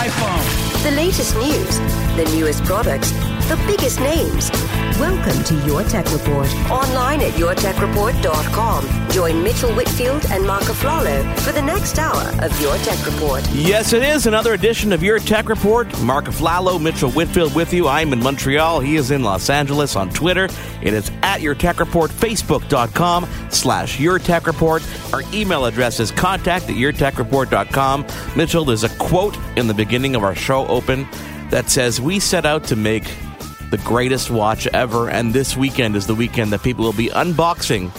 iPhone. The latest news, the newest products, the biggest names. Welcome to Your Tech Report. Online at yourtechreport.com. Join Mitchell Whitfield and Mark Aflalo for the next hour of Your Tech Report. Yes, it is another edition of Your Tech Report. Mark Aflalo, Mitchell Whitfield with you. I'm in Montreal. He is in Los Angeles on Twitter. It is at Your Tech Report, Facebook.com slash Your Tech Report. Our email address is contact at yourtechreport.com. Mitchell, there's a quote in the beginning of our show open that says, We set out to make the greatest watch ever, and this weekend is the weekend that people will be unboxing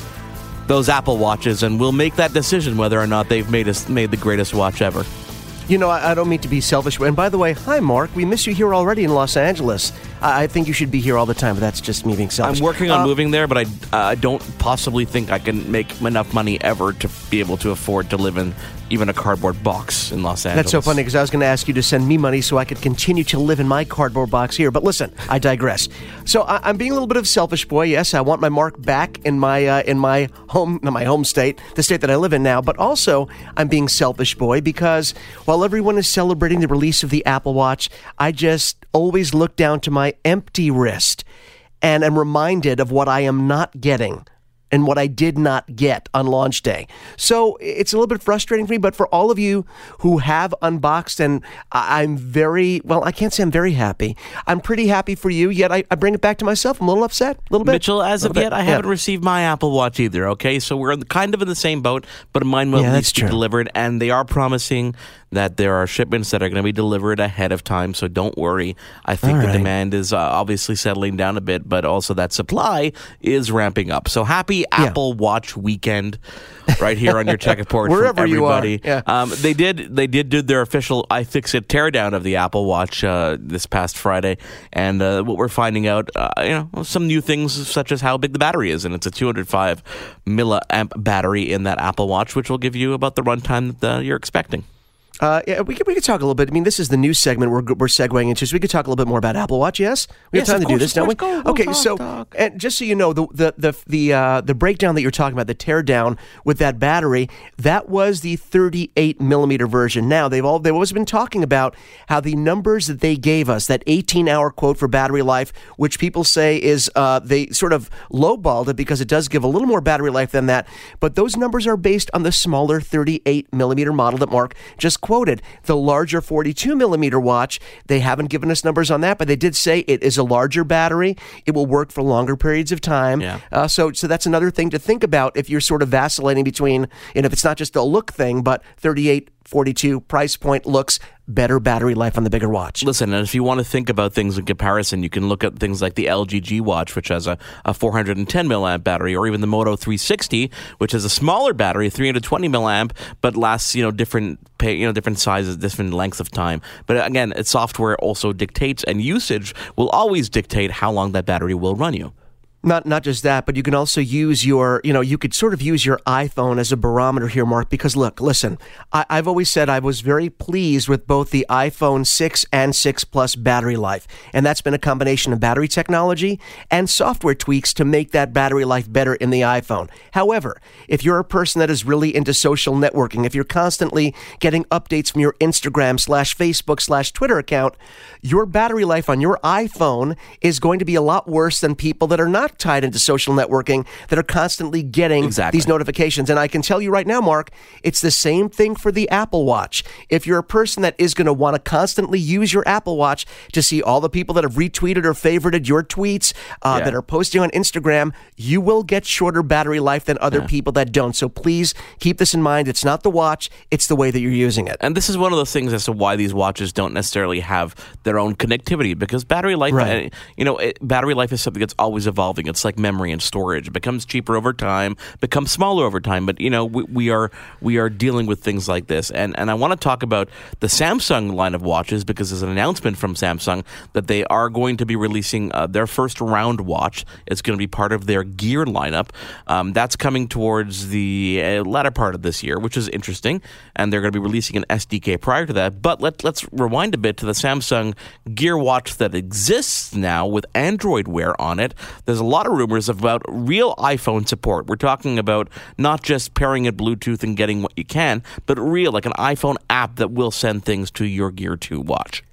those Apple Watches, and we'll make that decision whether or not they've made us made the greatest watch ever. You know, I, I don't mean to be selfish, and by the way, hi Mark, we miss you here already in Los Angeles. I, think you should be here all the time, but that's just me being selfish. I'm working on Uh, moving there, but I I don't possibly think I can make enough money ever to be able to afford to live in even a cardboard box in Los Angeles. That's so funny because I was going to ask you to send me money so I could continue to live in my cardboard box here. But listen, I digress. So I, I'm being a little bit of a selfish boy. Yes, I want my mark back in my uh, in my home, not my home state, the state that I live in now. But also, I'm being selfish boy because while everyone is celebrating the release of the Apple Watch, I just always look down to my empty wrist and am reminded of what I am not getting and what I did not get on launch day. So it's a little bit frustrating for me, but for all of you who have unboxed, and I'm very, well, I can't say I'm very happy. I'm pretty happy for you, yet I, I bring it back to myself. I'm a little upset, a little bit. Mitchell, as of bit. yet, I Yeah. haven't received my Apple Watch either. Okay, so we're kind of in the same boat, but mine will Yeah, at least be true. delivered, and they are promising that there are shipments that are going to be delivered ahead of time. So don't worry. I think All the demand is uh, obviously settling down a bit, but also that supply is ramping up. So happy Apple Watch weekend right here on your Tech Report from Wherever you are, everybody. yeah. Um, they did they did do their official iFixit teardown of the Apple Watch uh, this past Friday, and uh, what we're finding out, uh, you know, some new things such as how big the battery is, and it's a 205 milliamp battery in that Apple Watch, which will give you about the runtime that uh, you're expecting. Uh, yeah, we could, we could talk a little bit. I mean, this is the new segment we're, we're segueing into, so we could talk a little bit more about Apple Watch. Yes, we Yes, have time of to do this, don't we? course. Go, go, okay, talk, so talk. and just so you know, the the the the uh, the breakdown that you're talking about, the teardown with that battery, that was the 38 millimeter version. Now they've all they've always been talking about how the numbers that they gave us, that 18 hour quote for battery life, which people say is uh, they sort of lowballed it because it does give a little more battery life than that, but those numbers are based on the smaller 38 millimeter model that Mark just quoted. The larger 42 millimeter watch, they haven't given us numbers on that, but they did say it is a larger battery. It will work for longer periods of time. Yeah. Uh, so, so that's another thing to think about if you're sort of vacillating between, and if it's not just a look thing, but 38, 42 price point looks better battery life on the bigger watch. Listen, and if you want to think about things in comparison, you can look at things like the LG G Watch, which has a, a 410 milliamp battery, or even the Moto 360, which has a smaller battery, 320 milliamp, but lasts you know different you know different sizes, different lengths of time. But again, it's software also dictates, and usage will always dictate how long that battery will run you. Not not just that, but you can also use your, you know, you could sort of use your iPhone as a barometer here, Mark. Because look, listen, I, I've always said I was very pleased with both the iPhone 6 and 6 Plus battery life, and that's been a combination of battery technology and software tweaks to make that battery life better in the iPhone. However, if you're a person that is really into social networking, if you're constantly getting updates from your Instagram slash Facebook slash Twitter account, your battery life on your iPhone is going to be a lot worse than people that are not tied into social networking that are constantly getting Exactly. these notifications. And I can tell you right now, Mark, it's the same thing for the Apple Watch. If you're a person that is going to want to constantly use your Apple Watch to see all the people that have retweeted or favorited your tweets uh, Yeah. that are posting on Instagram, you will get shorter battery life than other people that don't. So please keep this in mind. It's not the watch, it's the way that you're using it. And this is one of those things as to why these watches don't necessarily have their own connectivity because battery life, Right. uh, you know, it, battery life is something that's always evolving. Something. It's like memory and storage. It becomes cheaper over time, becomes smaller over time. But you know, we, we are we are dealing with things like this. And and I want to talk about the Samsung line of watches because there's an announcement from Samsung that they are going to be releasing uh, their first round watch. It's going to be part of their Gear lineup. Um, that's coming towards the uh, latter part of this year, which is interesting. And they're going to be releasing an SDK prior to that. But let let's rewind a bit to the Samsung Gear watch that exists now with Android Wear on it. There's a lot of rumors about real iPhone support. We're talking about not just pairing it Bluetooth and getting what you can, but real, like an iPhone app that will send things to your Gear 2 watch.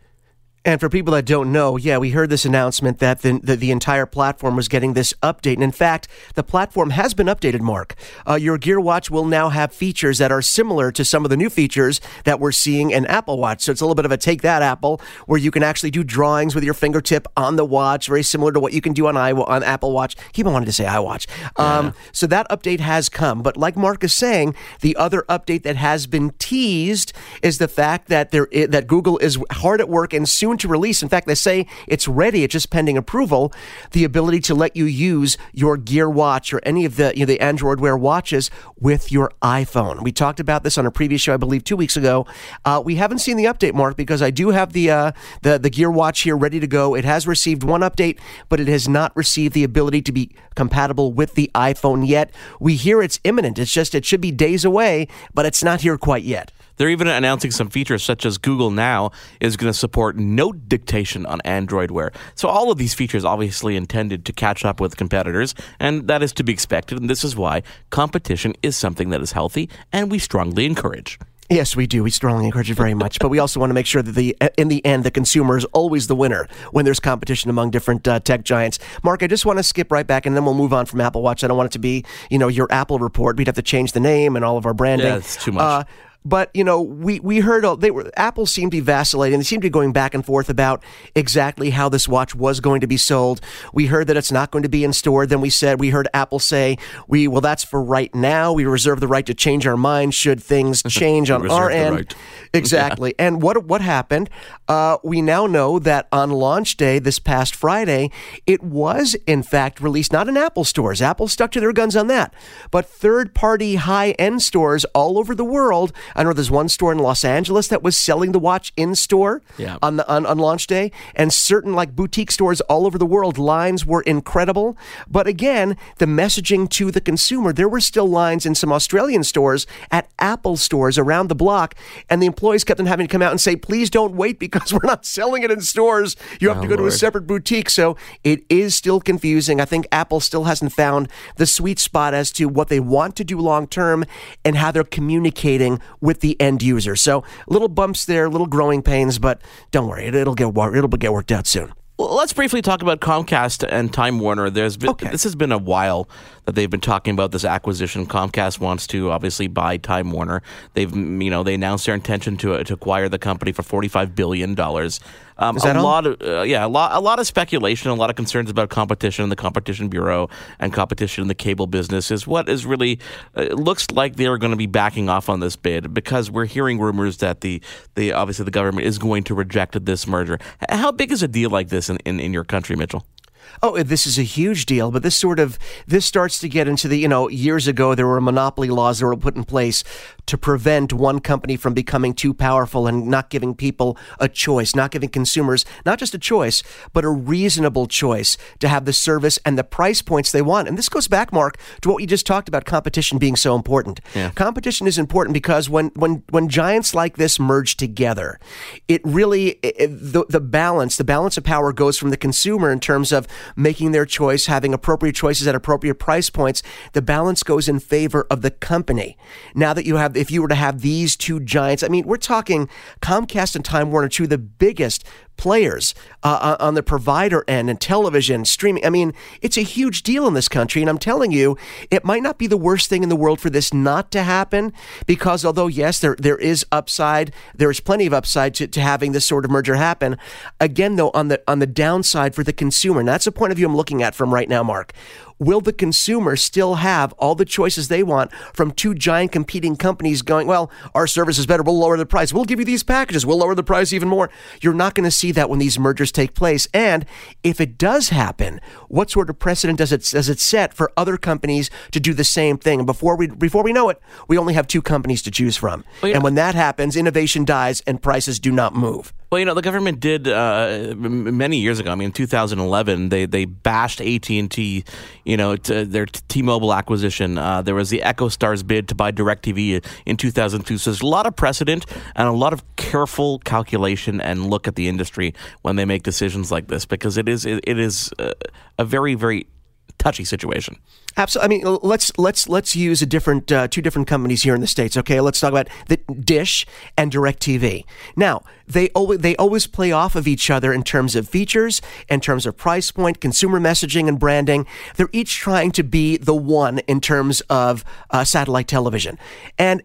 And for people that don't know, yeah, we heard this announcement that the, the, the, entire platform was getting this update. And in fact, the platform has been updated, Mark. Uh, your Gear Watch will now have features that are similar to some of the new features that we're seeing in Apple Watch. So it's a little bit of a take that Apple, where you can actually do drawings with your fingertip on the watch, very similar to what you can do on, I, on Apple Watch. Keep on wanting to say iWatch. Um, yeah. So that update has come. But like Mark is saying, the other update that has been teased is the fact that, there, that Google is hard at work and soon to release. In fact, they say it's ready. It's just pending approval. The ability to let you use your Gear Watch or any of the you know, the Android Wear watches with your iPhone. We talked about this on a previous show, I believe, two weeks ago. Uh, we haven't seen the update, Mark, because I do have the uh, the the Gear Watch here ready to go. It has received one update, but it has not received the ability to be compatible with the iPhone yet. We hear it's imminent. It's just it should be days away, but it's not here quite yet. They're even announcing some features such as Google Now is going to support note dictation on Android Wear. So all of these features obviously intended to catch up with competitors, and that is to be expected. And this is why competition is something that is healthy and we strongly encourage. Yes, we do. We strongly encourage it very much, but we also want to make sure that the in the end the consumer is always the winner when there's competition among different uh, tech giants. Mark, I just want to skip right back, and then we'll move on from Apple Watch. I don't want it to be you know your Apple report. We'd have to change the name and all of our branding. Yeah, it's too much. Uh, but you know, we we heard they were Apple seemed to be vacillating. They seemed to be going back and forth about exactly how this watch was going to be sold. We heard that it's not going to be in store. Then we said we heard Apple say we well that's for right now. We reserve the right to change our mind should things change on our end. Right. Exactly. Yeah. And what what happened? Uh, we now know that on launch day this past Friday, it was in fact released not in Apple stores. Apple stuck to their guns on that, but third party high end stores all over the world I know there's one store in Los Angeles that was selling the watch in store yeah. on the on, on launch day, and certain like boutique stores all over the world. Lines were incredible, but again, the messaging to the consumer, there were still lines in some Australian stores at Apple stores around the block, and the employees kept on having to come out and say, "Please don't wait because we're not selling it in stores. You have oh, to go Lord. to a separate boutique." So it is still confusing. I think Apple still hasn't found the sweet spot as to what they want to do long term and how they're communicating with the end user. So little bumps there, little growing pains, but don't worry, it, will get it'll get worked out soon. Well, let's briefly talk about Comcast and Time Warner. There's been, okay. this has been a while that they've been talking about this acquisition. Comcast wants to obviously buy Time Warner. They've you know they announced their intention to uh, to acquire the company for forty five billion dollars. Um, Is that a all? lot of uh, yeah, a lot a lot of speculation, a lot of concerns about competition in the Competition Bureau and competition in the cable business is what is really uh, looks like they are going to be backing off on this bid because we're hearing rumors that the the obviously the government is going to reject this merger. How big is a deal like this in, in, in your country, Mitchell? oh, this is a huge deal, but this sort of this starts to get into the you know years ago there were monopoly laws that were put in place to prevent one company from becoming too powerful and not giving people a choice, not giving consumers not just a choice but a reasonable choice to have the service and the price points they want. And this goes back, Mark, to what we just talked about competition being so important. Yeah. Competition is important because when when when giants like this merge together, it really it, the the balance the balance of power goes from the consumer in terms of making their choice, having appropriate choices at appropriate price points, the balance goes in favor of the company. Now that you have, if you were to have these two giants, I mean, we're talking Comcast and Time Warner, two of the biggest players uh, uh, on the provider end and television streaming. I mean, it's a huge deal in this country. And I'm telling you, it might not be the worst thing in the world for this not to happen because although, yes, there, there is upside, there is plenty of upside to, to having this sort of merger happen. Again, though, on the, on the downside for the consumer, and that's the point of view I'm looking at from right now, Mark will the consumer still have all the choices they want from two giant competing companies going, well, our service is better, we'll lower the price, we'll give you these packages, we'll lower the price even more? You're not going to see that when these mergers take place? And if it does happen, what sort of precedent does it does it set for other companies to do the same thing? And before we before we know it, we only have two companies to choose from. Well, yeah. And when that happens, innovation dies and prices do not move. Well, you know, the government did uh, many years ago. I mean, in 2011, they they bashed AT and T. You know, their T-Mobile acquisition. Uh, there was the EchoStar's bid to buy DirecTV in 2002. So there's a lot of precedent and a lot of careful calculation and look at the industry when they make decisions like this because it is it, it is uh, a very very touchy situation. Absolutely. I mean, let's let's let's use a different uh, two different companies here in the states. Okay, let's talk about the Dish and Directv. Now, they always they always play off of each other in terms of features, in terms of price point, consumer messaging, and branding. They're each trying to be the one in terms of uh, satellite television, and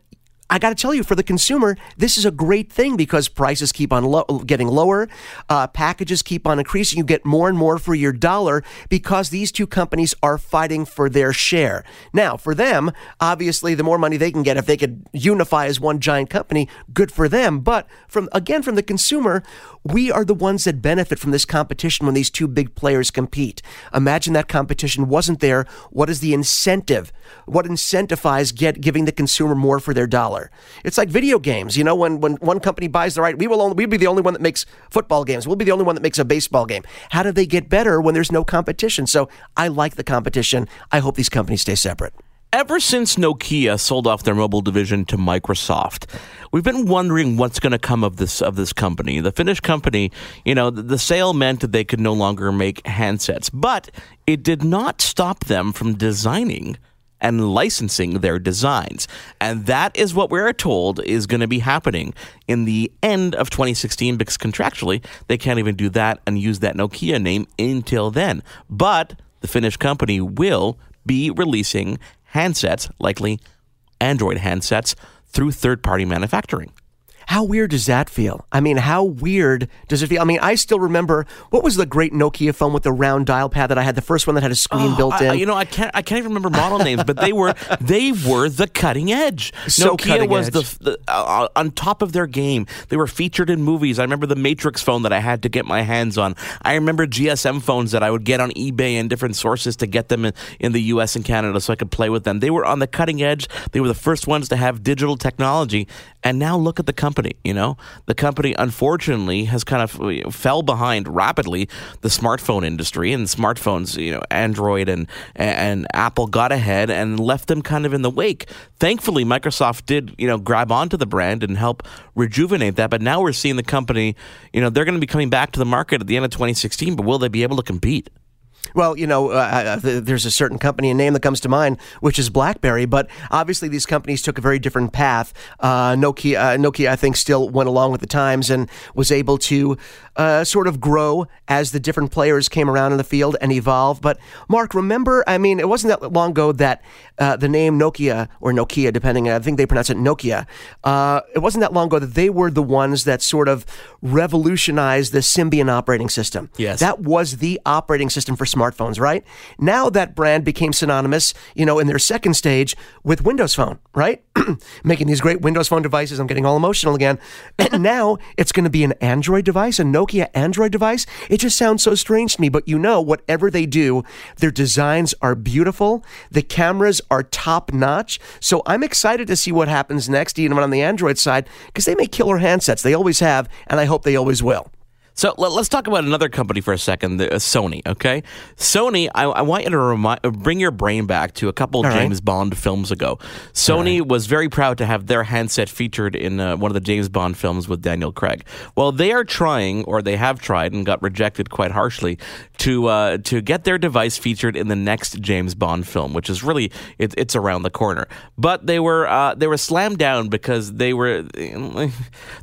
I got to tell you, for the consumer, this is a great thing because prices keep on lo- getting lower, uh, packages keep on increasing. You get more and more for your dollar because these two companies are fighting for their share. Now, for them, obviously, the more money they can get if they could unify as one giant company, good for them. But from again, from the consumer, we are the ones that benefit from this competition when these two big players compete. Imagine that competition wasn't there. What is the incentive? What incentivizes get giving the consumer more for their dollar? It's like video games. You know, when when one company buys the right, we will only we'll be the only one that makes football games. We'll be the only one that makes a baseball game. How do they get better when there's no competition? So I like the competition. I hope these companies stay separate. Ever since Nokia sold off their mobile division to Microsoft, we've been wondering what's going to come of this of this company. The Finnish company, you know, the, the sale meant that they could no longer make handsets, but it did not stop them from designing and licensing their designs. And that is what we're told is going to be happening in the end of 2016 because contractually they can't even do that and use that Nokia name until then. But the Finnish company will be releasing handsets, likely Android handsets, through third party manufacturing. How weird does that feel? I mean, how weird does it feel? I mean, I still remember what was the great Nokia phone with the round dial pad that I had, the first one that had a screen oh, built in. I, you know, I can't I can't even remember model names, but they were they were the cutting edge. So Nokia was edge. the, the uh, on top of their game. They were featured in movies. I remember the Matrix phone that I had to get my hands on. I remember GSM phones that I would get on eBay and different sources to get them in, in the US and Canada so I could play with them. They were on the cutting edge. They were the first ones to have digital technology. And now look at the company, you know? The company, unfortunately, has kind of uh, fell behind rapidly the smartphone industry and smartphones, you know, Android and, and Apple got ahead and left them kind of in the wake. Thankfully, Microsoft did, you know, grab onto the brand and help rejuvenate that. But now we're seeing the company, you know, they're going to be coming back to the market at the end of 2016, but will they be able to compete? Well, you know, uh, uh there's a certain company and name that comes to mind, which is BlackBerry. But obviously, these companies took a very different path. Uh, Nokia, uh, Nokia, I think, still went along with the times and was able to uh, sort of grow as the different players came around in the field and evolve. But Mark, remember, I mean, it wasn't that long ago that uh, the name Nokia or Nokia, depending, I think they pronounce it Nokia. it wasn't that long ago that they were the ones that sort of revolutionized the Symbian operating system. Yes, that was the operating system for smartphones, right? Now that brand became synonymous, you know, in their second stage with Windows Phone, right? Making these great Windows Phone devices. I'm getting all emotional again. And now it's going to be an Android device, a Nokia Android device. It just sounds so strange to me, but you know, whatever they do, their designs are beautiful. The cameras are top notch. So I'm excited to see what happens next, even on the Android side, because they make killer handsets. They always have, and I hope they always will. So let, us talk about another company for a second, the, uh, Sony. Okay, Sony. I, I, want you to remind, bring your brain back to a couple of James right. Bond films ago. Sony right. was very proud to have their handset featured in uh, one of the James Bond films with Daniel Craig. Well, they are trying, or they have tried, and got rejected quite harshly, to uh, to get their device featured in the next James Bond film, which is really it, it's around the corner. But they were uh, they were slammed down because they were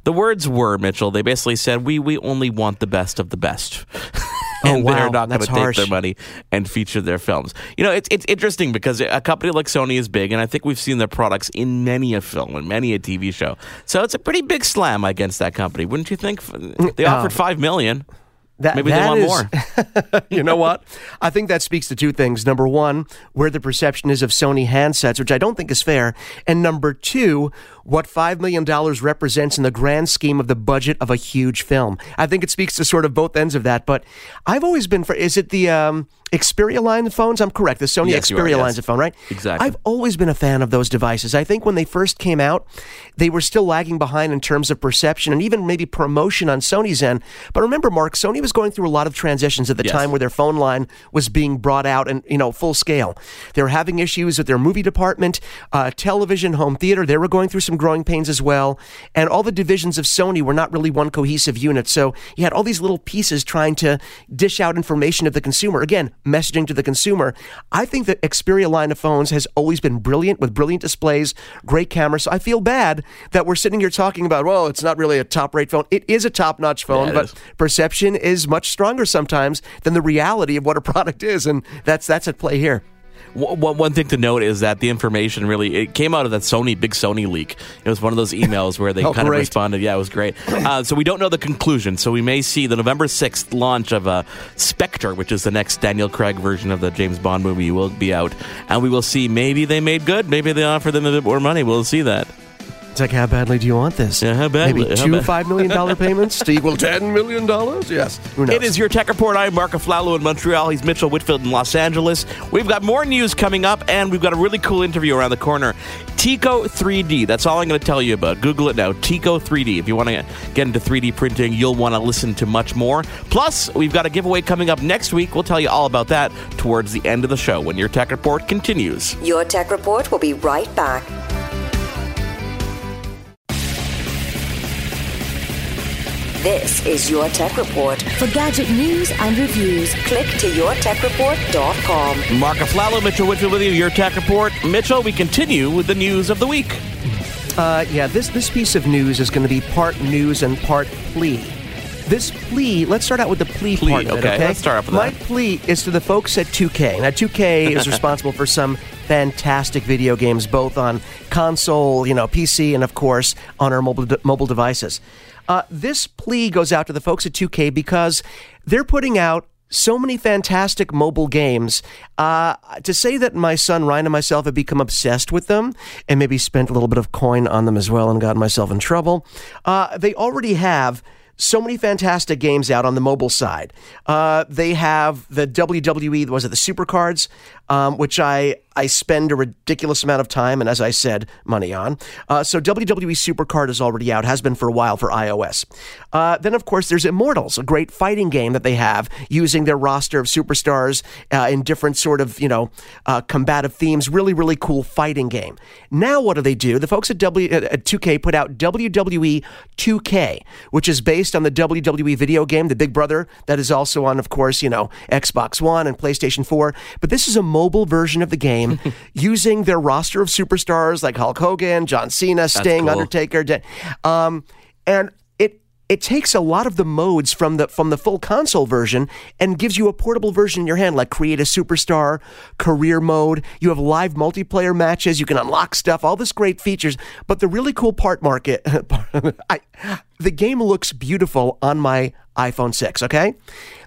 the words were Mitchell. They basically said we we only want the best of the best. and oh, wow. they're not going to take their money and feature their films. You know, it's it's interesting because a company like Sony is big, and I think we've seen their products in many a film and many a TV show. So it's a pretty big slam against that company, wouldn't you think? They offered five million. That, Maybe that they want is, more. you know what? I think that speaks to two things. Number one, where the perception is of Sony handsets, which I don't think is fair. And number two, what $5 million represents in the grand scheme of the budget of a huge film. I think it speaks to sort of both ends of that, but I've always been for, is it the, um, Xperia line of phones. I'm correct. The Sony Yes, you are, Xperia yes. lines of phone, right? Exactly. I've always been a fan of those devices. I think when they first came out, they were still lagging behind in terms of perception and even maybe promotion on Sony's end. But remember, Mark, Sony was going through a lot of transitions at the Yes. time where their phone line was being brought out and you know full scale. They were having issues with their movie department, uh, television, home theater. They were going through some growing pains as well, and all the divisions of Sony were not really one cohesive unit. So you had all these little pieces trying to dish out information to the consumer. Again, messaging to the consumer. I think the Xperia line of phones has always been brilliant with brilliant displays, great cameras. So I feel bad that we're sitting here talking about, well, it's not really a top rate phone. It is a top notch phone, Yeah, but is. perception is much stronger sometimes than the reality of what a product is, and that's that's at play here. One one- one thing to note is that the information really it came out of that Sony big Sony leak. It was one of those emails where they Oh, kind great. of responded. Yeah, it was great. Uh, so we don't know the conclusion. So we may see the November sixth launch of uh, Spectre, which is the next Daniel Craig version of the James Bond movie, will be out, and we will see maybe they made good. Maybe they offered them a bit more money. We'll see that. It's like, how badly do you want this? Yeah, how badly- Maybe two bad- five million dollar payments to equal ten million dollars. Yes, Who knows? It is your Tech Report. I'm Mark Aflalo in Montreal. He's Mitchell Whitfield in Los Angeles. We've got more news coming up, and we've got a really cool interview around the corner. Tiko 3D. That's all I'm going to tell you about. Google it now. Tiko 3D. If you want to get into 3D printing, you'll want to listen to much more. Plus, we've got a giveaway coming up next week. We'll tell you all about that towards the end of the show when your Tech Report continues. Your Tech Report will be right back. This is Your Tech Report. For gadget news and reviews, click to yourtechreport.com. Mark Aflalo, Mitchell Whitfield with you. Your Tech Report. Mitchell, we continue with the news of the week. Uh, yeah, this this piece of news is going to be part news and part plea. This plea, let's start out with the plea, Plea, part of it, okay. okay? Let's start off with My that. plea is to the folks at 2K. Now, 2K is responsible for some fantastic video games, both on console, you know, PC, and of course on our mobile de- mobile devices. Uh, this plea goes out to the folks at 2K because they're putting out so many fantastic mobile games. Uh, to say that my son Ryan and myself have become obsessed with them and maybe spent a little bit of coin on them as well and gotten myself in trouble, uh, they already have so many fantastic games out on the mobile side. Uh, they have the WWE, was it the Supercards, um, which I I spend a ridiculous amount of time and, as I said, money on. Uh, so WWE Supercard is already out, has been for a while for iOS. Uh, then, of course, there's Immortals, a great fighting game that they have using their roster of superstars uh, in different sort of you know uh, combative themes. Really, really cool fighting game. Now, what do they do? The folks at W at 2K put out WWE 2K, which is based on the WWE video game, the Big Brother, that is also on, of course, you know, Xbox One and PlayStation 4. But this is a mobile version of the game using their roster of superstars like Hulk Hogan, John Cena, Sting, cool. Undertaker, De- um, and it it takes a lot of the modes from the from the full console version and gives you a portable version in your hand, like create a superstar, career mode. You have live multiplayer matches. You can unlock stuff. All this great features. But the really cool part, market, I, the game looks beautiful on my iPhone 6, okay?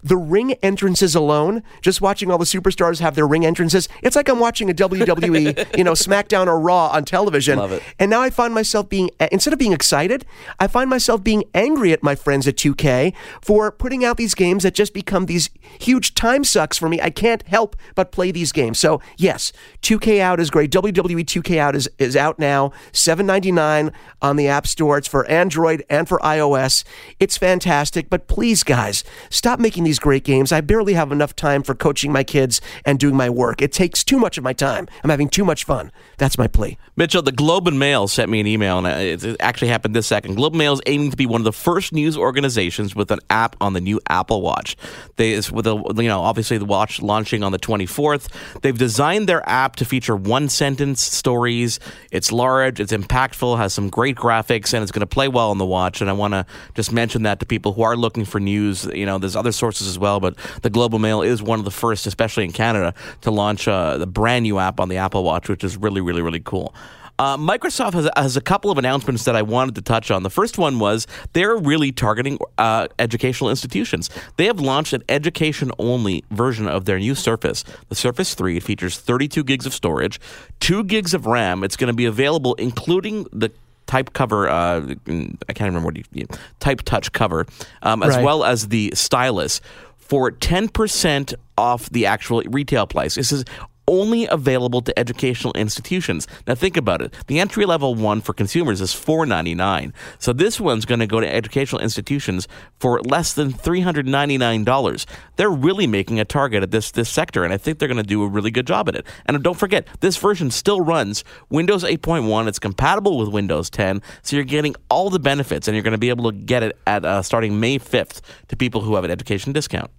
The ring entrances alone, just watching all the superstars have their ring entrances, it's like I'm watching a WWE, you know, SmackDown or Raw on television. Love it. And now I find myself being, instead of being excited, I find myself being angry at my friends at 2K for putting out these games that just become these huge time sucks for me. I can't help but play these games. So, yes, 2K out is great. WWE 2K out is, is out now, $7.99 on the App Store. It's for Android and for iOS. It's fantastic, but please, guys, stop making these great games. I barely have enough time for coaching my kids and doing my work. It takes too much of my time. I'm having too much fun. That's my plea. Mitchell, the Globe and Mail sent me an email, and it actually happened this second. Globe and Mail is aiming to be one of the first news organizations with an app on the new Apple Watch. They is with a you know obviously the watch launching on the 24th. They've designed their app to feature one sentence stories. It's large, it's impactful, has some great graphics, and it's going to play well on the watch. And I want to just mention that to people who are looking for news. You know, there's other sources as well, but the Global Mail is one of the first, especially in Canada, to launch uh, the brand new app on the Apple Watch, which is really, really, really cool. Uh, Microsoft has, has a couple of announcements that I wanted to touch on. The first one was they're really targeting uh, educational institutions. They have launched an education only version of their new Surface, the Surface 3. It features 32 gigs of storage, 2 gigs of RAM. It's going to be available, including the type cover. Uh, I can't remember what you, type touch cover, um, as Right. well as the stylus for ten percent off the actual retail price. This is only available to educational institutions. Now think about it. The entry level one for consumers is four ninety nine. So this one's going to go to educational institutions for less than three hundred ninety nine dollars. They're really making a target at this this sector, and I think they're going to do a really good job at it. And don't forget, this version still runs Windows eight point one. It's compatible with Windows ten, so you're getting all the benefits, and you're going to be able to get it at uh, starting May fifth to people who have an education discount.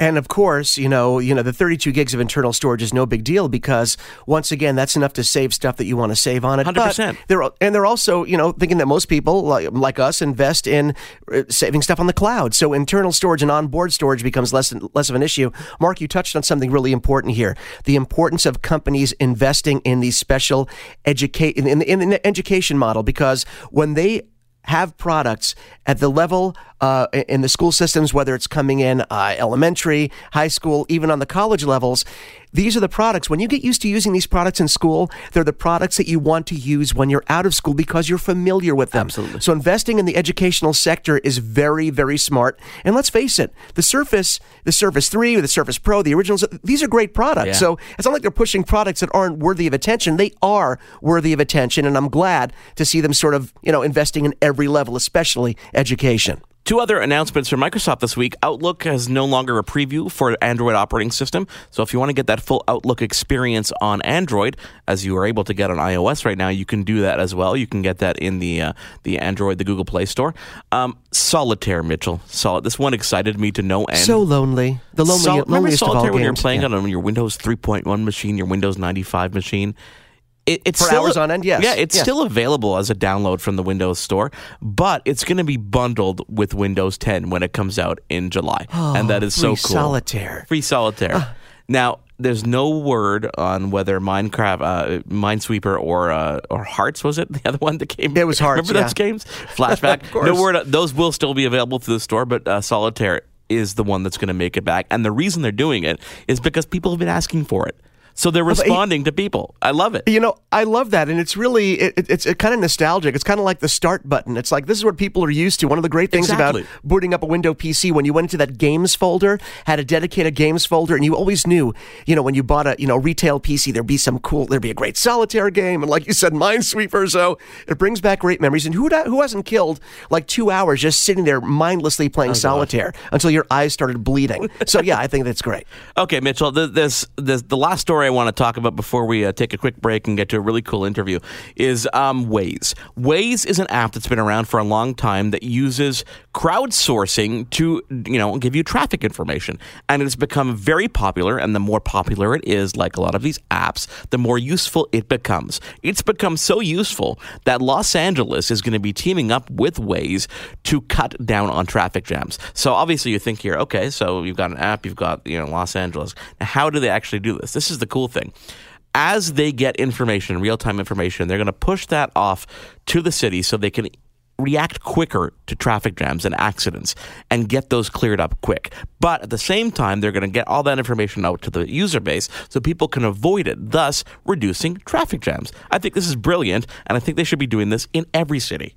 And of course, you know, you know, the 32 gigs of internal storage is no big deal because once again, that's enough to save stuff that you want to save on it. 100%. But They're and they're also, you know, thinking that most people like, like us invest in uh, saving stuff on the cloud. So internal storage and onboard storage becomes less less of an issue. Mark, you touched on something really important here: the importance of companies investing in these special educate in, in, in the education model because when they have products at the level uh, in the school systems, whether it's coming in uh, elementary, high school, even on the college levels. These are the products. When you get used to using these products in school, they're the products that you want to use when you're out of school because you're familiar with them. Absolutely. So investing in the educational sector is very, very smart. And let's face it, the Surface, the Surface 3, or the Surface Pro, the originals, these are great products. Yeah. So it's not like they're pushing products that aren't worthy of attention. They are worthy of attention, and I'm glad to see them sort of, you know, investing in every level, especially education. Two other announcements from Microsoft this week. Outlook is no longer a preview for Android operating system. So if you want to get that full Outlook experience on Android, as you are able to get on iOS right now, you can do that as well. You can get that in the uh, the Android, the Google Play Store. Um, Solitaire, Mitchell. Solid. This one excited me to no end. so lonely. The lonely, Sol- remember loneliest of all Solitaire when you're playing Yeah. on your Windows 3.1 machine, your Windows 95 machine? It, it's For still, hours on end, yes. Yeah, it's still available as a download from the Windows Store, but it's going to be bundled with Windows 10 when it comes out in July, and that is so Oh, free cool. Solitaire. Free Solitaire. Now, there's no word on whether Minecraft, uh, Minesweeper, or uh, or Hearts was it the other one that came? It was Hearts, Remember those games? Flashback. Of course. no word. Those will still be available through the store, but uh, Solitaire is the one that's going to make it back. And the reason they're doing it is because people have been asking for it. So they're responding to people. I love it. You know, I love that, and it's really it, it- it's kind of nostalgic. It's kind of like the start button. It's like this is what people are used to. One of the great things Exactly. about booting up a Windows PC when you went into that games folder, had a dedicated games folder, and you always knew, you know, when you bought a you know retail PC, there'd be some cool, there'd be a great solitaire game, and like you said, Minesweeper. So it brings back great memories. And who who hasn't killed like two hours just sitting there mindlessly Oh, playing solitaire until your eyes started bleeding? so yeah, I think that's great. Okay, Mitchell. th- This, this, the last story I want to talk about before we uh, take a quick break and get to a really cool interview is um, Waze. Waze is an app that's been around for a long time that uses crowdsourcing to, you know, give you traffic information, and it's become very popular. And the more popular it is, like a lot of these apps, the more useful it becomes. It's become so useful that Los Angeles is going to be teaming up with Waze to cut down on traffic jams. So obviously, you think here, okay, so you've got an app, you've got you know Los Angeles. Now, how do they actually do this? This is the cool thing. As they get information, real time information, they're going to push that off to the city so they can react quicker to traffic jams and accidents and get those cleared up quick. But at the same time, they're going to get all that information out to the user base so people can avoid it, thus reducing traffic jams. I think this is brilliant, and I think they should be doing this in every city.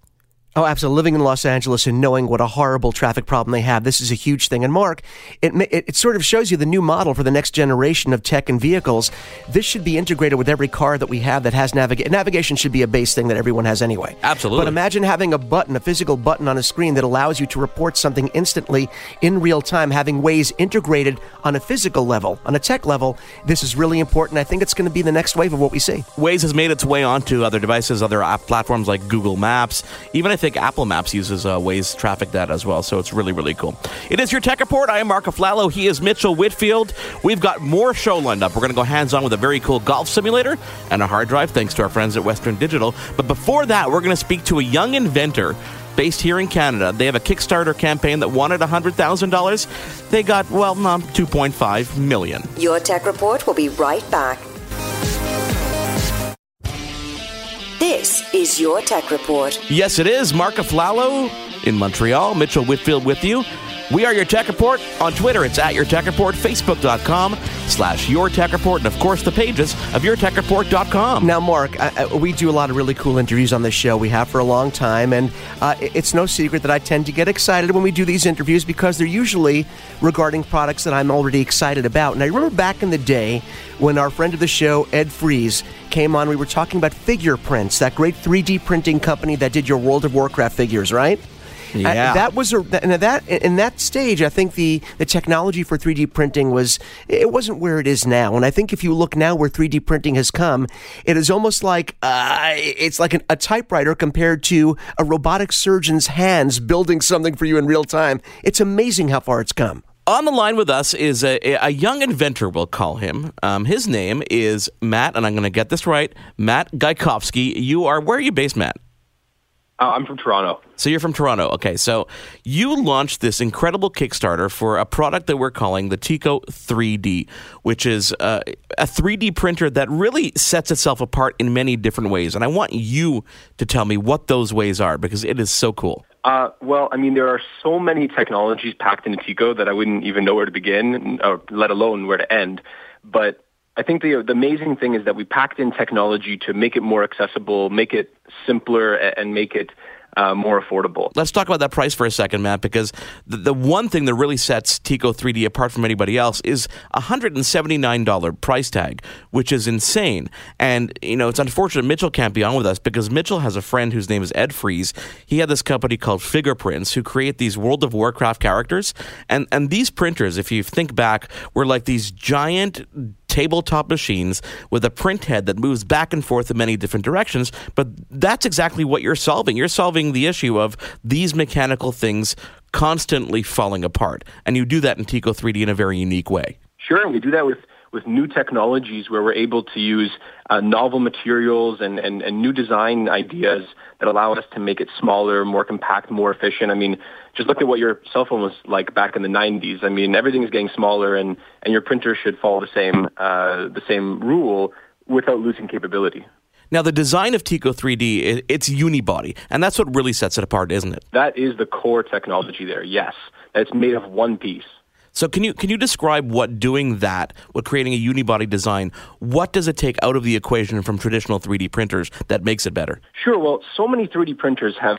Oh, absolutely. Living in Los Angeles and knowing what a horrible traffic problem they have, this is a huge thing. And Mark, it, it, it sort of shows you the new model for the next generation of tech and vehicles. This should be integrated with every car that we have that has navigation. Navigation should be a base thing that everyone has anyway. Absolutely. But imagine having a button, a physical button on a screen that allows you to report something instantly in real time, having Waze integrated on a physical level, on a tech level. This is really important. I think it's going to be the next wave of what we see. Waze has made its way onto other devices, other app platforms like Google Maps. Even I think Apple Maps uses uh, Waze traffic data as well. So it's really, really cool. It is your Tech Report. I am Mark Aflalo. He is Mitchell Whitfield. We've got more show lined up. We're going to go hands on with a very cool golf simulator and a hard drive, thanks to our friends at Western Digital. But before that, we're going to speak to a young inventor. Based here in Canada, they have a Kickstarter campaign that wanted $100,000. They got, well, no, 2.5 million. Your Tech Report will be right back. Is Your Tech Report. Yes, it is. Mark Aflalo in Montreal. Mitchell Whitfield with you. We are your Tech Report. On Twitter, it's at your Tech Report. Facebook.com slash Your Tech Report, and of course the pages of your tech YourTechReport.com. Now, Mark, I, I, we do a lot of really cool interviews on this show. We have for a long time, and uh, it's no secret that I tend to get excited when we do these interviews because they're usually regarding products that I'm already excited about. And I remember back in the day when our friend of the show, Ed Fries, came on, we were talking about FigurePrints, that great 3D printing company that did your World of Warcraft figures, right? Yeah. Uh, that was a, and that in that stage, I think the the technology for 3D printing was it wasn't where it is now. And I think if you look now where 3D printing has come, it is almost like uh, it's like an, a typewriter compared to a robotic surgeon's hands building something for you in real time. It's amazing how far it's come. On the line with us is a, a young inventor, we'll call him. Um, his name is Matt, and I'm going to get this right Matt Gajkowski. You are, where are you based, Matt? Uh, I'm from Toronto. So you're from Toronto. Okay, so you launched this incredible Kickstarter for a product that we're calling the Tiko 3D, which is uh, a 3D printer that really sets itself apart in many different ways. And I want you to tell me what those ways are because it is so cool. Uh, well, I mean, there are so many technologies packed into Tiko that I wouldn't even know where to begin, or let alone where to end. But I think the, the amazing thing is that we packed in technology to make it more accessible, make it simpler, and make it uh, more affordable. Let's talk about that price for a second, Matt, because the, the one thing that really sets Tiko 3D apart from anybody else is a $179 price tag, which is insane. And, you know, it's unfortunate Mitchell can't be on with us because Mitchell has a friend whose name is Ed Fries. He had this company called FigurePrints who create these World of Warcraft characters. And, and these printers, if you think back, were like these giant tabletop machines with a print head that moves back and forth in many different directions. But that's exactly what you're solving. You're solving the issue of these mechanical things constantly falling apart. And you do that in Tiko 3D in a very unique way. Sure, and we do that with with new technologies where we're able to use uh, novel materials and, and, and new design ideas that allow us to make it smaller, more compact, more efficient. I mean, just look at what your cell phone was like back in the 90s. I mean, everything is getting smaller, and, and your printer should follow the same uh, the same rule without losing capability. Now, the design of Tiko 3D, it's unibody, and that's what really sets it apart, isn't it? That is the core technology there, yes. It's made of one piece. So can you can you describe what doing that, what creating a unibody design, what does it take out of the equation from traditional 3D printers that makes it better? Sure. Well, so many 3D printers have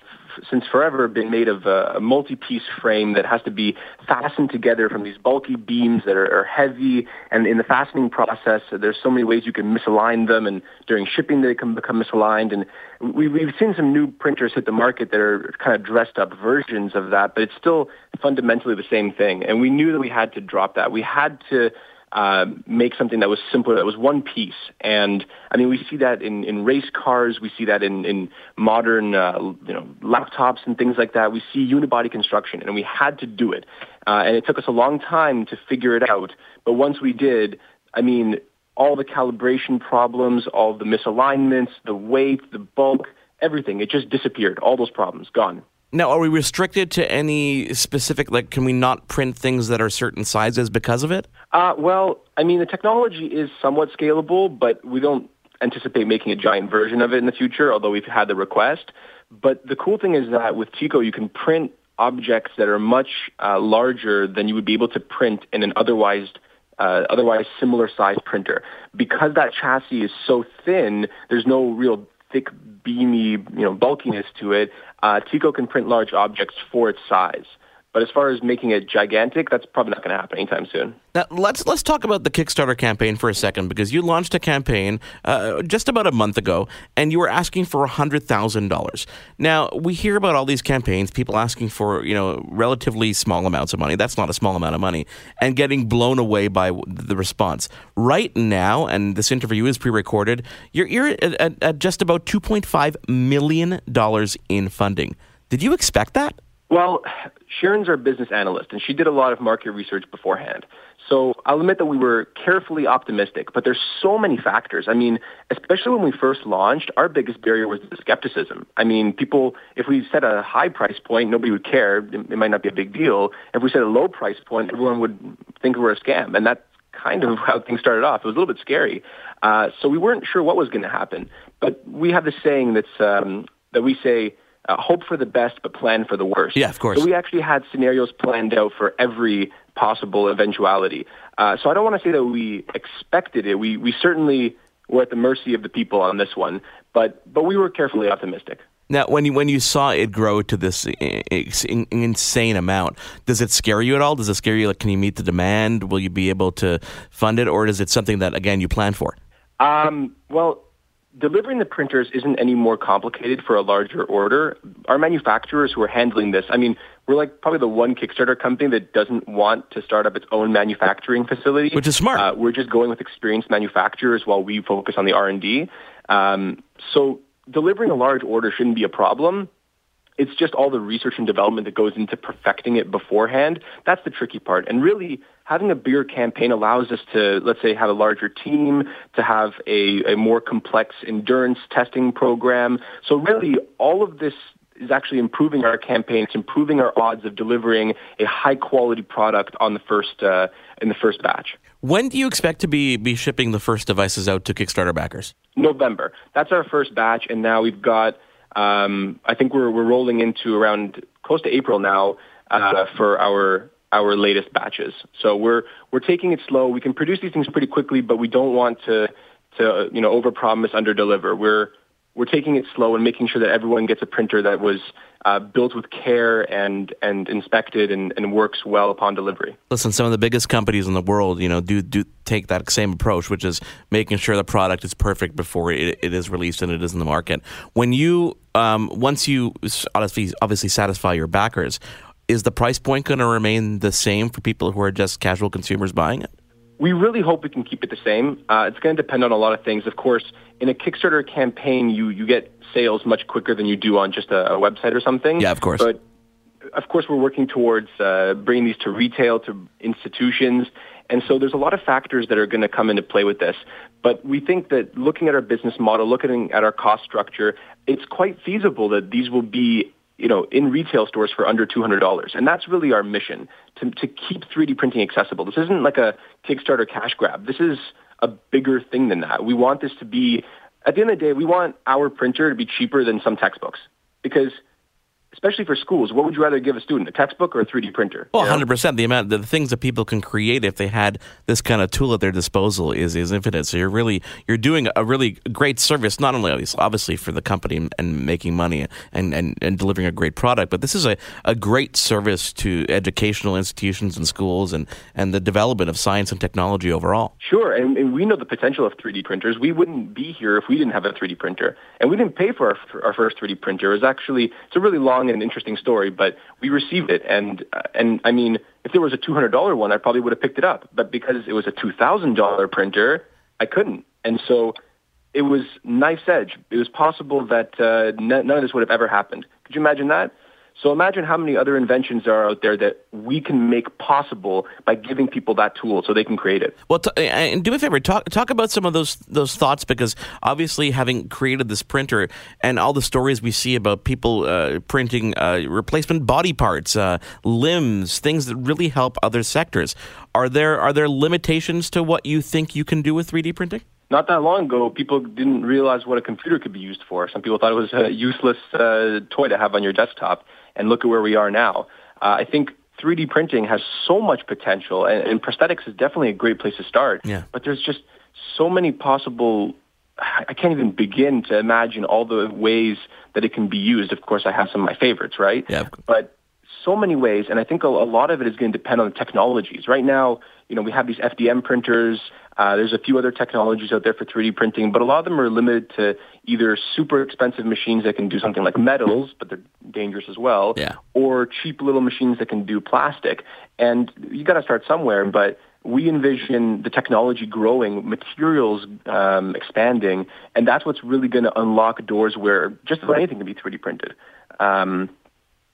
since forever been made of uh, a, multi-piece frame that has to be fastened together from these bulky beams that are, are heavy. And in the fastening process, there's so many ways you can misalign them, and during shipping they can become misaligned. And we, we've seen some new printers hit the market that are kind of dressed up versions of that, but it's still fundamentally the same thing. And we knew that we had to drop that. We had to uh, make something that was simpler, that was one piece. And I mean, we see that in, in race cars, we see that in, in modern uh, you know laptops and things like that. We see unibody construction, and we had to do it. Uh, and it took us a long time to figure it out. But once we did, I mean, all the calibration problems, all the misalignments, the weight, the bulk, everything, it just disappeared. All those problems, gone. Now, are we restricted to any specific, like, can we not print things that are certain sizes because of it? Uh, well, I mean, the technology is somewhat scalable, but we don't anticipate making a giant version of it in the future, although we've had the request. But the cool thing is that with Tiko, you can print objects that are much uh, larger than you would be able to print in an otherwise uh, otherwise similar size printer. Because that chassis is so thin, there's no real thick, beamy, you know, bulkiness to it. Uh, Tiko can print large objects for its size. But as far as making it gigantic, that's probably not going to happen anytime soon. Now let's let's talk about the Kickstarter campaign for a second because you launched a campaign uh, just about a month ago, and you were asking for hundred thousand dollars. Now we hear about all these campaigns, people asking for you know relatively small amounts of money. That's not a small amount of money, and getting blown away by the response. Right now, and this interview is pre-recorded. You're, you're at, at, at just about two point five million dollars in funding. Did you expect that? Well, Sharon's our business analyst, and she did a lot of market research beforehand. So I'll admit that we were carefully optimistic, but there's so many factors. I mean, especially when we first launched, our biggest barrier was the skepticism. I mean, people, if we set a high price point, nobody would care. It might not be a big deal. If we set a low price point, everyone would think we're a scam. And that's kind of how things started off. It was a little bit scary. Uh, so we weren't sure what was going to happen. But we have this saying that's, um, that we say, uh, hope for the best but plan for the worst. Yeah, of course. So we actually had scenarios planned out for every possible eventuality. Uh, so I don't want to say that we expected it. We we certainly were at the mercy of the people on this one, but but we were carefully optimistic. Now, when you when you saw it grow to this insane amount, does it scare you at all? Does it scare you? Like, can you meet the demand? Will you be able to fund it, or is it something that again you plan for? Um, well, delivering the printers isn't any more complicated for a larger order. Our manufacturers who are handling this, I mean, we're like probably the one Kickstarter company that doesn't want to start up its own manufacturing facility, which is smart. Uh, we're just going with experienced manufacturers while we focus on the R and D. Um, so delivering a large order shouldn't be a problem. It's just all the research and development that goes into perfecting it beforehand. That's the tricky part. And really, having a bigger campaign allows us to, let's say, have a larger team, to have a, a more complex endurance testing program. So really, all of this is actually improving our campaign. It's improving our odds of delivering a high quality product on the first uh, in the first batch. When do you expect to be be shipping the first devices out to Kickstarter backers? November. That's our first batch, and now we've got. Um, I think we're we're rolling into around close to April now uh, for our our latest batches. So we're we're taking it slow. We can produce these things pretty quickly, but we don't want to to you know overpromise, underdeliver. We're we're taking it slow and making sure that everyone gets a printer that was uh, built with care and and inspected and, and works well upon delivery. Listen, some of the biggest companies in the world, you know, do do take that same approach, which is making sure the product is perfect before it, it is released and it is in the market. When you um, once you obviously obviously satisfy your backers, is the price point going to remain the same for people who are just casual consumers buying it? We really hope we can keep it the same. Uh, it's going to depend on a lot of things. Of course, in a Kickstarter campaign, you, you get sales much quicker than you do on just a, a website or something. Yeah, of course. But of course, we're working towards uh, bringing these to retail, to institutions. And so there's a lot of factors that are going to come into play with this. But we think that looking at our business model, looking at our cost structure, it's quite feasible that these will be you know, in retail stores for under $200. And that's really our mission, to, to keep 3D printing accessible. This isn't like a Kickstarter cash grab. This is a bigger thing than that. We want this to be, at the end of the day, we want our printer to be cheaper than some textbooks because – especially for schools, what would you rather give a student, a textbook or a 3D printer? Well, hundred percent. The amount, the things that people can create if they had this kind of tool at their disposal is is infinite. So you're really you're doing a really great service, not only obviously for the company and making money and, and, and delivering a great product, but this is a, a great service to educational institutions and schools and, and the development of science and technology overall. Sure, and, and we know the potential of 3D printers. We wouldn't be here if we didn't have a 3D printer, and we didn't pay for our, for our first 3D printer. It was actually it's a really long long and interesting story, but we received it, and uh, and I mean, if there was a two hundred dollar one, I probably would have picked it up, but because it was a two thousand dollar printer, I couldn't, and so it was knife's edge. It was possible that uh, n- none of this would have ever happened. Could you imagine that? So imagine how many other inventions are out there that we can make possible by giving people that tool so they can create it. Well, t- and do me a favor, talk talk about some of those those thoughts because obviously having created this printer and all the stories we see about people uh, printing uh, replacement body parts, uh, limbs, things that really help other sectors. Are there are there limitations to what you think you can do with 3D printing? not that long ago, people didn't realize what a computer could be used for. Some people thought it was a useless uh, toy to have on your desktop and look at where we are now. Uh, I think 3D printing has so much potential, and, and prosthetics is definitely a great place to start. Yeah. But there's just so many possible. I can't even begin to imagine all the ways that it can be used. Of course, I have some of my favorites, right? Yeah. But so many ways, and I think a, a lot of it is going to depend on the technologies. Right now, you know, we have these FDM printers. Uh, there's a few other technologies out there for 3D printing, but a lot of them are limited to either super expensive machines that can do something like metals, but they're dangerous as well, yeah. or cheap little machines that can do plastic. And you got to start somewhere, but we envision the technology growing, materials um, expanding, and that's what's really going to unlock doors where just about anything can be 3D printed. Um,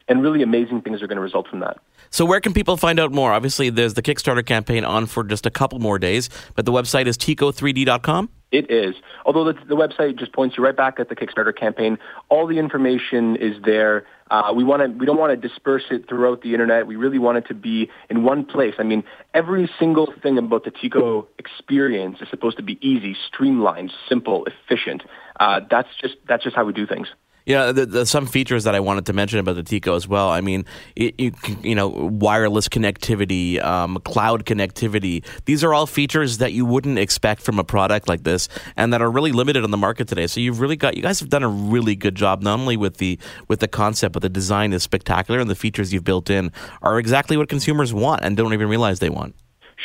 and really amazing things are going to result from that. So, where can people find out more? Obviously, there's the Kickstarter campaign on for just a couple more days, but the website is tiko3d.com. It is. Although the, the, website just points you right back at the Kickstarter campaign. All the information is there. Uh, we want to. We don't want to disperse it throughout the internet. We really want it to be in one place. I mean, every single thing about the Tiko experience is supposed to be easy, streamlined, simple, efficient. Uh, that's just that's just how we do things. Yeah, the, the, some features that I wanted to mention about the Tiko as well. I mean, it, you you know, wireless connectivity, um, cloud connectivity. These are all features that you wouldn't expect from a product like this, and that are really limited on the market today. So you've really got you guys have done a really good job, not only with the with the concept, but the design is spectacular, and the features you've built in are exactly what consumers want and don't even realize they want.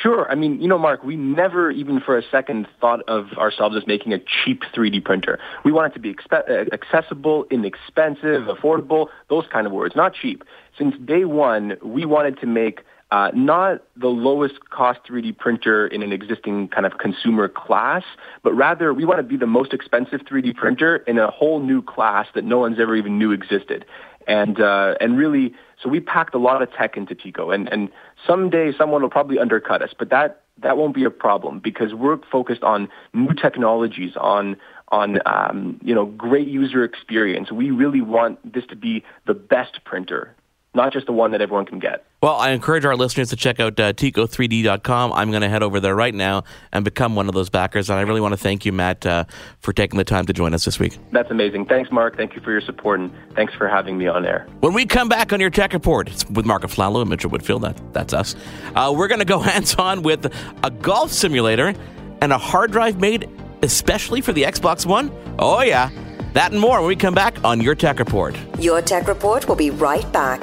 Sure. I mean, you know, Mark, we never even for a second thought of ourselves as making a cheap 3D printer. We want it to be expe- uh, accessible, inexpensive, affordable, those kind of words, not cheap. Since day one, we wanted to make uh, not the lowest cost 3D printer in an existing kind of consumer class, but rather we want to be the most expensive 3D printer in a whole new class that no one's ever even knew existed. And, uh, and really, so we packed a lot of tech into Tiko. And, and someday someone will probably undercut us, but that, that won't be a problem because we're focused on new technologies, on on um, you know great user experience. We really want this to be the best printer not just the one that everyone can get. Well, I encourage our listeners to check out uh, Tiko3D.com. I'm going to head over there right now and become one of those backers. And I really want to thank you, Matt, uh, for taking the time to join us this week. That's amazing. Thanks, Mark. Thank you for your support, and thanks for having me on air. When we come back on your tech report, it's with Mark Aflalo and Mitchell Whitfield. That, that's us. Uh, we're going to go hands on with a golf simulator and a hard drive made especially for the Xbox One. Oh, yeah. That and more when we come back on Your Tech Report. Your Tech Report will be right back.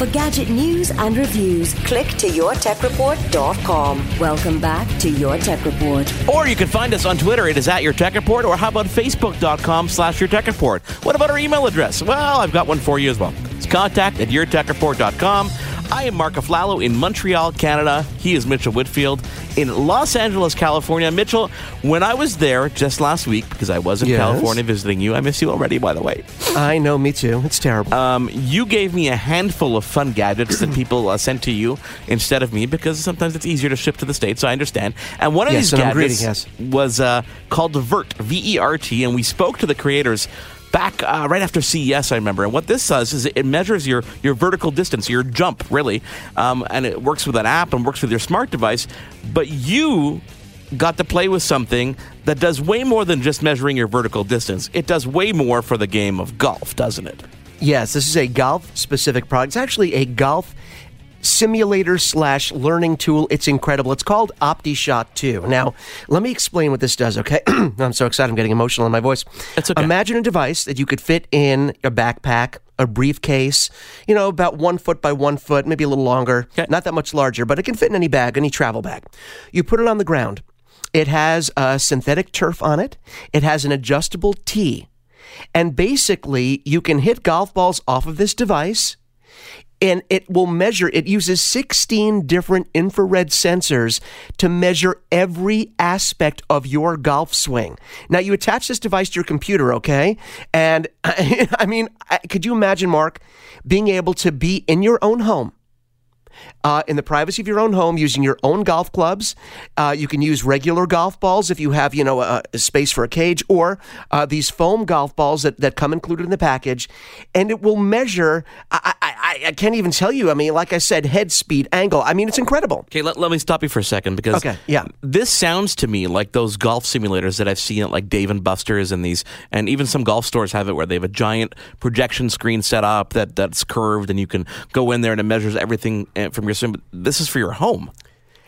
For gadget news and reviews, click to yourtechreport.com. Welcome back to Your Tech Report. Or you can find us on Twitter. It is at Your Tech Report. Or how about Facebook.com slash Your Tech Report? What about our email address? Well, I've got one for you as well. It's contact at yourtechreport.com. I am Mark Aflalo in Montreal, Canada. He is Mitchell Whitfield in Los Angeles, California. Mitchell, when I was there just last week, because I was in Yes. California visiting you, I miss you already, by the way. I know, me too. It's terrible. Um, you gave me a handful of fun gadgets that people uh, sent to you instead of me because sometimes it's easier to ship to the States, so I understand. And one of Yes, these gadgets yes. was uh, called Vert, V E R T, and we spoke to the creators back uh, right after CES, I remember. And what this does is it measures your, your vertical distance, your jump, really. Um, and it works with an app and works with your smart device. But you got to play with something that does way more than just measuring your vertical distance. It does way more for the game of golf, doesn't it? Yes, this is a golf specific product. It's actually a golf simulator slash learning tool. It's incredible. It's called OptiShot 2. Now, let me explain what this does, okay? I'm so excited. I'm getting emotional in my voice. It's okay. Imagine a device that you could fit in a backpack, a briefcase, you know, about one foot by one foot, maybe a little longer, Okay. not that much larger, but it can fit in any bag, any travel bag. You put it on the ground. It has a synthetic turf on it. It has an adjustable tee. And basically, you can hit golf balls off of this device and it will measure it uses 16 different infrared sensors to measure every aspect of your golf swing now you attach this device to your computer okay and i mean could you imagine mark being able to be in your own home uh, in the privacy of your own home using your own golf clubs. Uh, you can use regular golf balls if you have, you know, a, a space for a cage, or uh, these foam golf balls that, that come included in the package, and it will measure. I, I, I, I can't even tell you. I mean, like I said, head speed, angle. I mean, it's incredible. Okay, let, let me stop you for a second because Okay, yeah. this sounds to me like those golf simulators that I've seen at like Dave and Buster's and these, and even some golf stores have it where they have a giant projection screen set up that that's curved and you can go in there and it measures everything uh, from your. But This is for your home.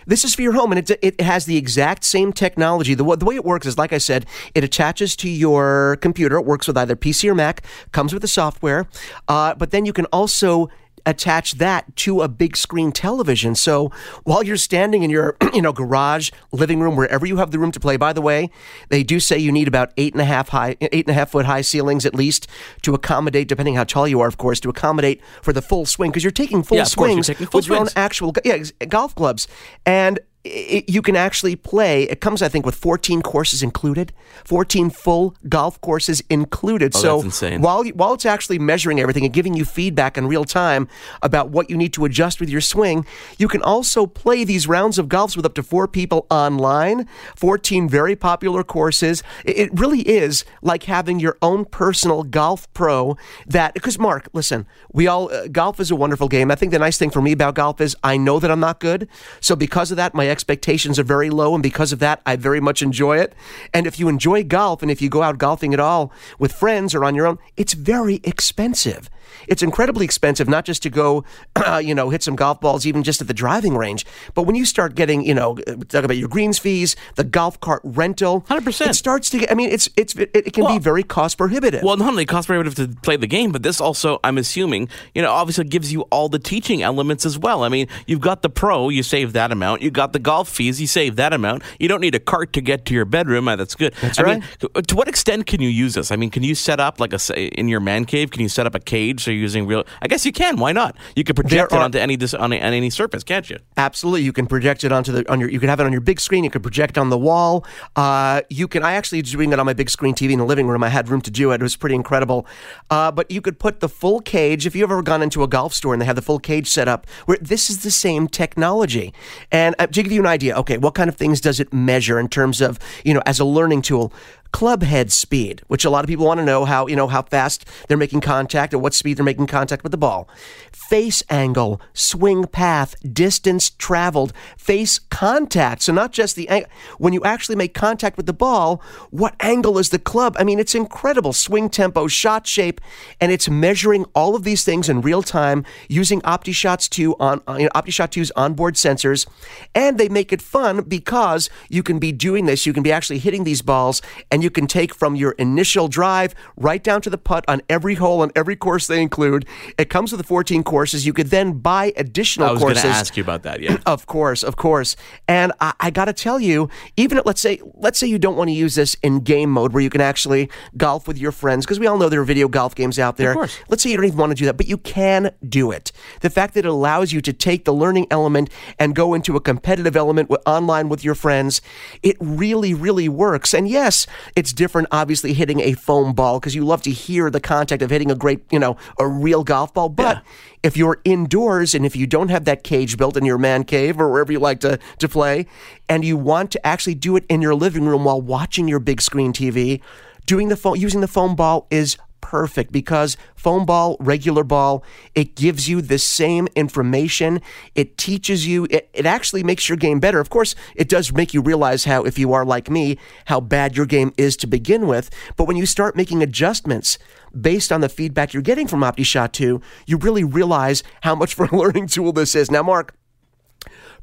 This is for your home, and it, it has the exact same technology. The, the way it works is, like I said, it attaches to your computer. It works with either PC or Mac, comes with the software, uh, but then you can also attach that to a big screen television. So while you're standing in your you know garage, living room, wherever you have the room to play. By the way, they do say you need about eight and a half high, eight and a half foot high ceilings at least to accommodate, depending how tall you are, of course, to accommodate for the full swing because you're taking full Yeah, of course, you're swings taking full with your own swings. actual yeah golf clubs and it, you can actually play it comes i think with 14 courses included 14 full golf courses included. Oh, so while you, while it's actually measuring everything and giving you feedback in real time about what you need to adjust with your swing you can also play these rounds of golfs with up to four people online 14 very popular courses. It, it really is like having your own personal golf pro that because mark listen we all uh, golf is a wonderful game. I think the nice thing for me about golf is i know that i'm not good. So because of that my expectations are very low, and because of that, I very much enjoy it. And if you enjoy golf, and if you go out golfing at all with friends or on your own, it's very expensive. It's incredibly expensive, not just to go, uh, you know, hit some golf balls, even just at the driving range, but when you start getting, you know, talk about your greens fees, the golf cart rental, hundred percent, it starts to get. I mean, it's it's it, it can well, be very cost prohibitive. Well, not only cost prohibitive to play the game, but this also, I'm assuming, you know, obviously gives you all the teaching elements as well. I mean, you've got the pro, you save that amount. You got the golf fees, you save that amount. You don't need a cart to get to your bedroom. Uh, that's good. That's I right. Mean, to what extent can you use this? I mean, can you set up like a in your man cave? Can you set up a cage so you're using real? I guess you can. Why not? You can project it onto any on, on any surface, can't you? Absolutely. You can project it onto the on your. You can have it on your big screen. You can project on the wall. Uh, you can. I actually doing it on my big screen TV in the living room. I had room to do it. It was pretty incredible. Uh, but you could put the full cage. If you've ever gone into a golf store and they have the full cage set up, where this is the same technology. And uh, to give you an idea, okay, what kind of things does it measure in terms of you know as a learning tool? Club head speed, which a lot of people want to know how, you know, how fast they're making contact or what speed they're making contact with the ball. Face angle, swing path, distance traveled, face contact. So not just the when you actually make contact with the ball, what angle is the club? I mean, it's incredible. Swing tempo, shot shape, and it's measuring all of these things in real time using OptiShots 2 on uh, you know, OptiShot 2's onboard sensors, and they make it fun because you can be doing this, you can be actually hitting these balls and you can take from your initial drive right down to the putt on every hole on every course they include. It comes with the 14 courses. You could then buy additional courses. I was going to ask you about that. Yeah, of course, of course. And I, I got to tell you, even at, let's say let's say you don't want to use this in game mode where you can actually golf with your friends because we all know there are video golf games out there. Of course. Let's say you don't even want to do that, but you can do it. The fact that it allows you to take the learning element and go into a competitive element with, online with your friends, it really, really works. And yes, it's different, obviously, hitting a foam ball because you love to hear the contact of hitting a great, you know, a real golf ball. But yeah. if you're indoors and if you don't have that cage built in your man cave or wherever you like to, to play, and you want to actually do it in your living room while watching your big screen TV, doing the phone using the foam ball is perfect because foam ball, regular ball, it gives you the same information. It teaches you, it, it actually makes your game better. Of course, it does make you realize how, if you are like me, how bad your game is to begin with. But when you start making adjustments based on the feedback you're getting from OptiShot 2, you really realize how much of a learning tool this is. Now, Mark,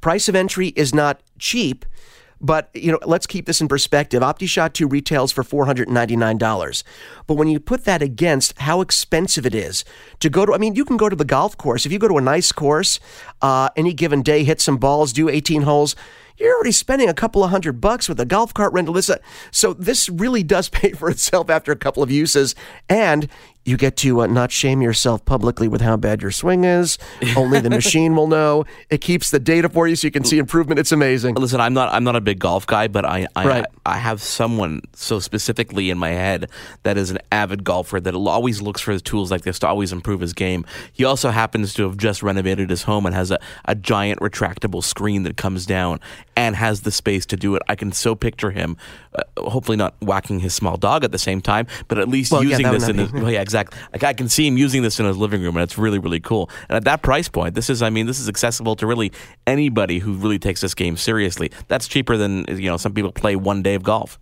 price of entry is not cheap. But you know, let's keep this in perspective. OptiShot 2 retails for $499. But when you put that against how expensive it is to go to, I mean, you can go to the golf course. If you go to a nice course, uh, any given day, hit some balls, do 18 holes, you're already spending a couple of hundred bucks with a golf cart rental. This, uh, so this really does pay for itself after a couple of uses, and you get to uh, not shame yourself publicly with how bad your swing is. Only the machine will know. It keeps the data for you so you can see improvement. It's amazing. Listen, I'm not I'm not a big golf guy, but I I, right. I, I have someone so specifically in my head that is an avid golfer that always looks for tools like this to always improve his game. He also happens to have just renovated his home and has a, a giant retractable screen that comes down and has the space to do it. I can so picture him, uh, hopefully not whacking his small dog at the same time, but at least well, using yeah, this in his, well, yeah, exactly. Like I can see him using this in his living room, and it's really, really cool. And at that price point, this is, I mean, this is accessible to really anybody who really takes this game seriously. That's cheaper than you know some people play one day of golf.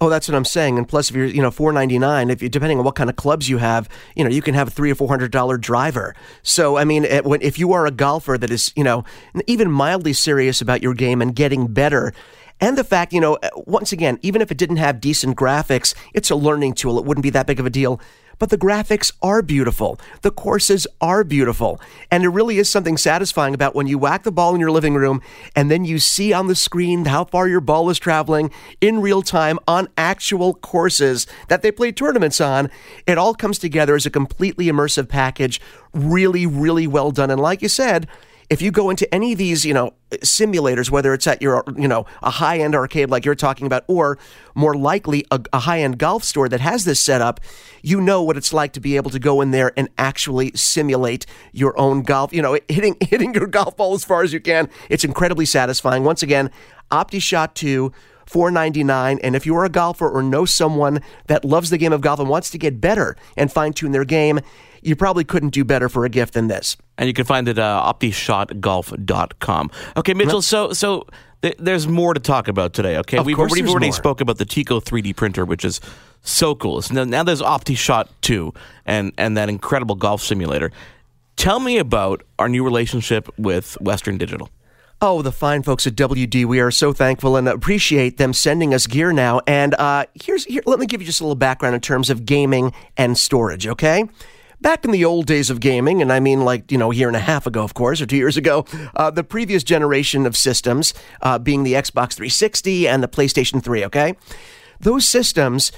Oh, that's what I'm saying. And plus, if you're, you know, four ninety nine, if you, depending on what kind of clubs you have, you know, you can have a three or four hundred dollar driver. So, I mean, if you are a golfer that is, you know, even mildly serious about your game and getting better, and the fact, you know, uh, once again, even if it didn't have decent graphics, it's a learning tool. It wouldn't be that big of a deal but the graphics are beautiful. The courses are beautiful. And it really is something satisfying about when you whack the ball in your living room and then you see on the screen how far your ball is traveling in real time on actual courses that they play tournaments on. It all comes together as a completely immersive package. Really, really well done. And like you said, if you go into any of these, you know, simulators, whether it's at your, you know, a high end arcade like you're talking about, or more likely a, a high end golf store that has this setup, you know what it's like to be able to go in there and actually simulate your own golf, you know, hitting, hitting your golf ball as far as you can. It's incredibly satisfying. Once again, OptiShot 2. 499 and if you are a golfer or know someone that loves the game of golf and wants to get better and fine tune their game you probably couldn't do better for a gift than this. And you can find it at uh, optishotgolf.com. Okay, Mitchell, so so th- there's more to talk about today. Okay, Of we've course already, there's already more. spoke about the Tiko 3D printer, which is so cool. So now, now there's OptiShot 2 and and that incredible golf simulator. Tell me about our new relationship with Western Digital. Oh, the fine folks at WD. We are so thankful and appreciate them sending us gear now. And uh, here's here. Let me give you just a little background in terms of gaming and storage. Okay. Back in the old days of gaming, and I mean like, you know, a year and a half ago, of course, or two years ago, uh, the previous generation of systems, uh, being the Xbox 360 and the PlayStation 3, okay? Those systems,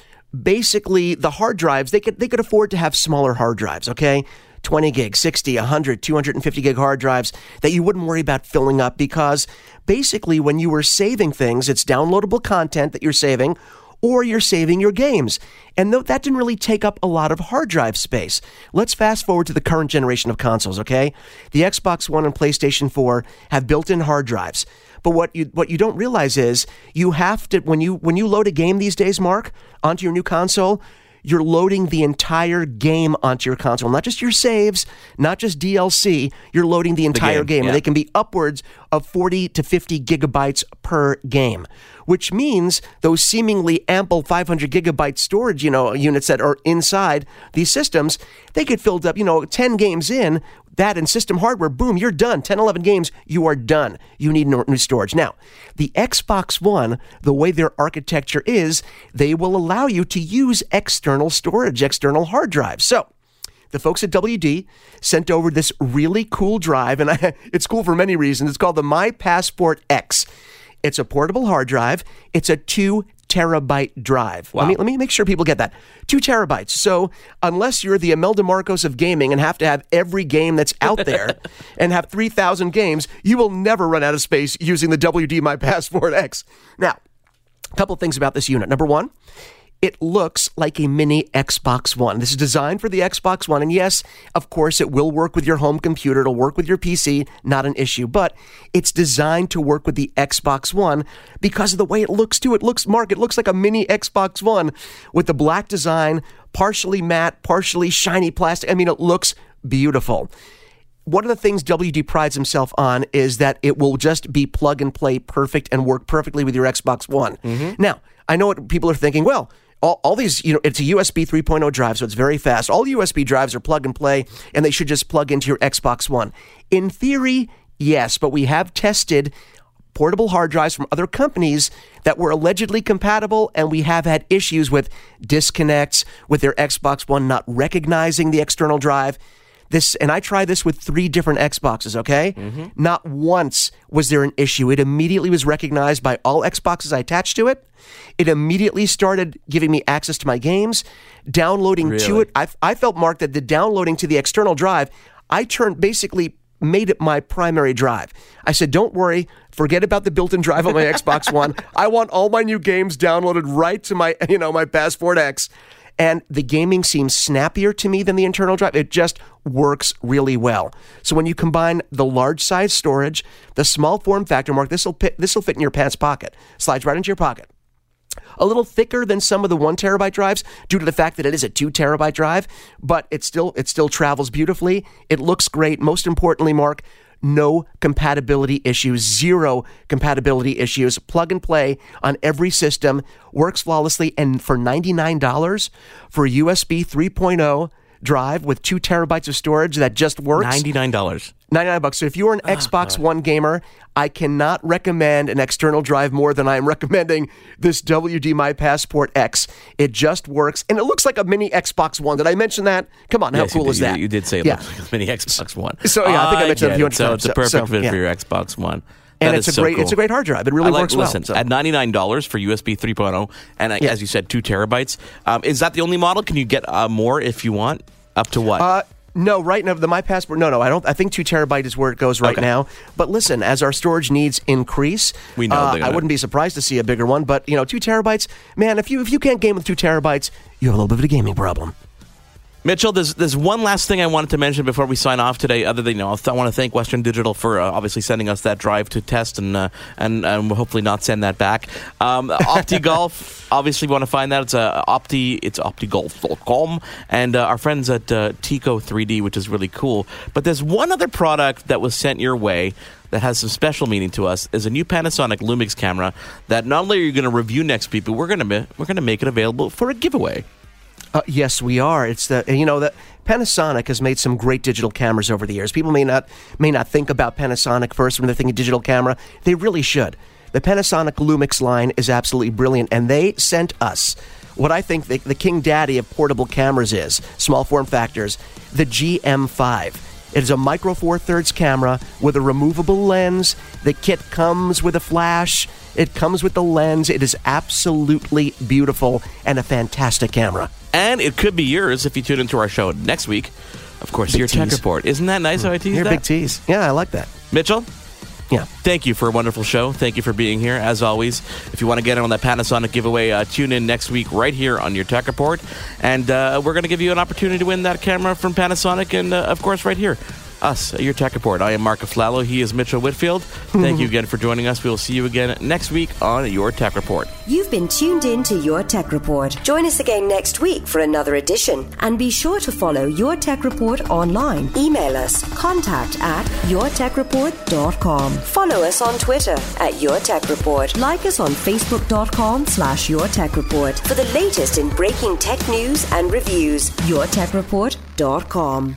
basically, the hard drives, they could, they could afford to have smaller hard drives, okay? 20 gig, 60, 100, 250 gig hard drives that you wouldn't worry about filling up because basically when you were saving things, it's downloadable content that you're saving or you're saving your games. And th- that didn't really take up a lot of hard drive space. Let's fast forward to the current generation of consoles, okay? The Xbox One and PlayStation 4 have built-in hard drives. But what you what you don't realize is you have to when you when you load a game these days, Mark, onto your new console, you're loading the entire game onto your console, not just your saves, not just DLC. You're loading the entire game, game, yeah. and they can be upwards of 40 to 50 gigabytes per game, which means those seemingly ample 500 gigabyte storage, you know, units that are inside these systems, they get filled up, you know, 10 games in, that and system hardware, boom, you're done. 10, 11 games, you are done. You need new storage. Now, the Xbox One, the way their architecture is, they will allow you to use external storage, external hard drives. So, the folks at WD sent over this really cool drive, and I, it's cool for many reasons. It's called the My Passport X. It's a portable hard drive. It's a two terabyte drive. Let me let me make sure people get that. Two terabytes. So unless you're the Imelda Marcos of gaming and have to have every game that's out there and have three thousand games, you will never run out of space using the WD My Passport X. Now, a couple things about this unit. Number one, it looks like a mini Xbox One. This is designed for the Xbox One. And yes, of course, it will work with your home computer. It'll work with your PC, not an issue. But it's designed to work with the Xbox One because of the way it looks, too. It looks, Mark, it looks like a mini Xbox One with the black design, partially matte, partially shiny plastic. I mean, it looks beautiful one of the things WD prides himself on is that it will just be plug and play perfect and work perfectly with your Xbox One. Mm-hmm. Now, I know what people are thinking. Well, all, all these, you know, it's a USB 3.0 drive, so it's very fast. All USB drives are plug and play, and they should just plug into your Xbox One. In theory, yes, but we have tested portable hard drives from other companies that were allegedly compatible, and we have had issues with disconnects, with their Xbox One not recognizing the external drive. This and I tried this with three different Xboxes, okay? Mm-hmm. Not once was there an issue. It immediately was recognized by all Xboxes I attached to it. It immediately started giving me access to my games, downloading to it. I, I felt, Mark, that the downloading to the external drive, I turned basically made it my primary drive. I said, don't worry, forget about the built-in drive on my Xbox One. I want all my new games downloaded right to my, you know, my Passport X. And the gaming seems snappier to me than the internal drive. It just works really well. So when you combine the large size storage, the small form factor, Mark, this will this will fit in your pants pocket. Slides right into your pocket a little thicker than some of the one terabyte drives due to the fact that it is a two terabyte drive, but it still it still travels beautifully. It looks great. Most importantly, Mark, no compatibility issues, zero compatibility issues. Plug and play on every system works flawlessly, and for ninety nine dollars for a USB 3.0 drive with two terabytes of storage that just works. Ninety nine dollars. 99 bucks. So if you're an ah. Xbox One gamer, I cannot recommend an external drive more than I am recommending this WD My Passport X. It just works and it looks like a mini Xbox One. Did I mention that? Come on, how Yes, cool you is that? You, you did say it yeah. looks like a mini Xbox One. So, yeah, I think I mentioned it a few hundred So times. it's a perfect so, fit yeah. for your Xbox One. And That it's a so great cool. it's a great hard drive. It really like, works well. So- at ninety nine dollars for USB 3.0, and uh, Yeah. as you said, two terabytes. Um, is that the only model? Can you get uh, more if you want? Up to what? Uh, no, right now the My Passport. No, no, I don't. I think two terabyte is where it goes right Okay. now. But listen, as our storage needs increase, We know uh, I wouldn't be surprised to see a bigger one. But you know, two terabytes, man. If you if you can't game with two terabytes, you have a little bit of a gaming problem. Mitchell, there's there's one last thing I wanted to mention before we sign off today. Other than you know, I want to thank Western Digital for uh, obviously sending us that drive to test and uh, and and hopefully not send that back. Um, OptiGolf, obviously, want to find that it's uh, Opti, it's OptiGolf.com, and uh, our friends at uh, Tiko 3D, which is really cool. But there's one other product that was sent your way that has some special meaning to us is a new Panasonic Lumix camera that not only are you going to review next week, but we're going to we're going to make it available for a giveaway. Uh, yes, we are. It's the you know that Panasonic has made some great digital cameras over the years. People may not may not think about Panasonic first when they're thinking digital camera. They really should. The Panasonic Lumix line is absolutely brilliant, and they sent us what I think the, the king daddy of portable cameras is small form factors, the GM5. It is a micro four thirds camera with a removable lens. The kit comes with a flash. It comes with the lens. It is absolutely beautiful and a fantastic camera. And it could be yours if you tune into our show next week. Of course, Big your tech tease. report. Isn't that nice how I teased You're that? big tease. Yeah, I like that. Mitchell, Yeah. thank you for a wonderful show. Thank you for being here, as always. If you want to get in on that Panasonic giveaway, uh, tune in next week right here on your tech report. And uh, we're going to give you an opportunity to win that camera from Panasonic and, uh, of course, right here. Us, at your tech report. I am Mark Aflalo. He is Mitchell Whitfield. Thank you again for joining us. We will see you again next week on your tech report. You've been tuned in to Your Tech Report. Join us again next week for another edition. And be sure to follow Your Tech Report online. Email us contact at yourtechreport.com. Follow us on Twitter at Your Tech Report. Like us on facebook.com slash Your Tech Report for the latest in breaking tech news and reviews. yourtechreport.com.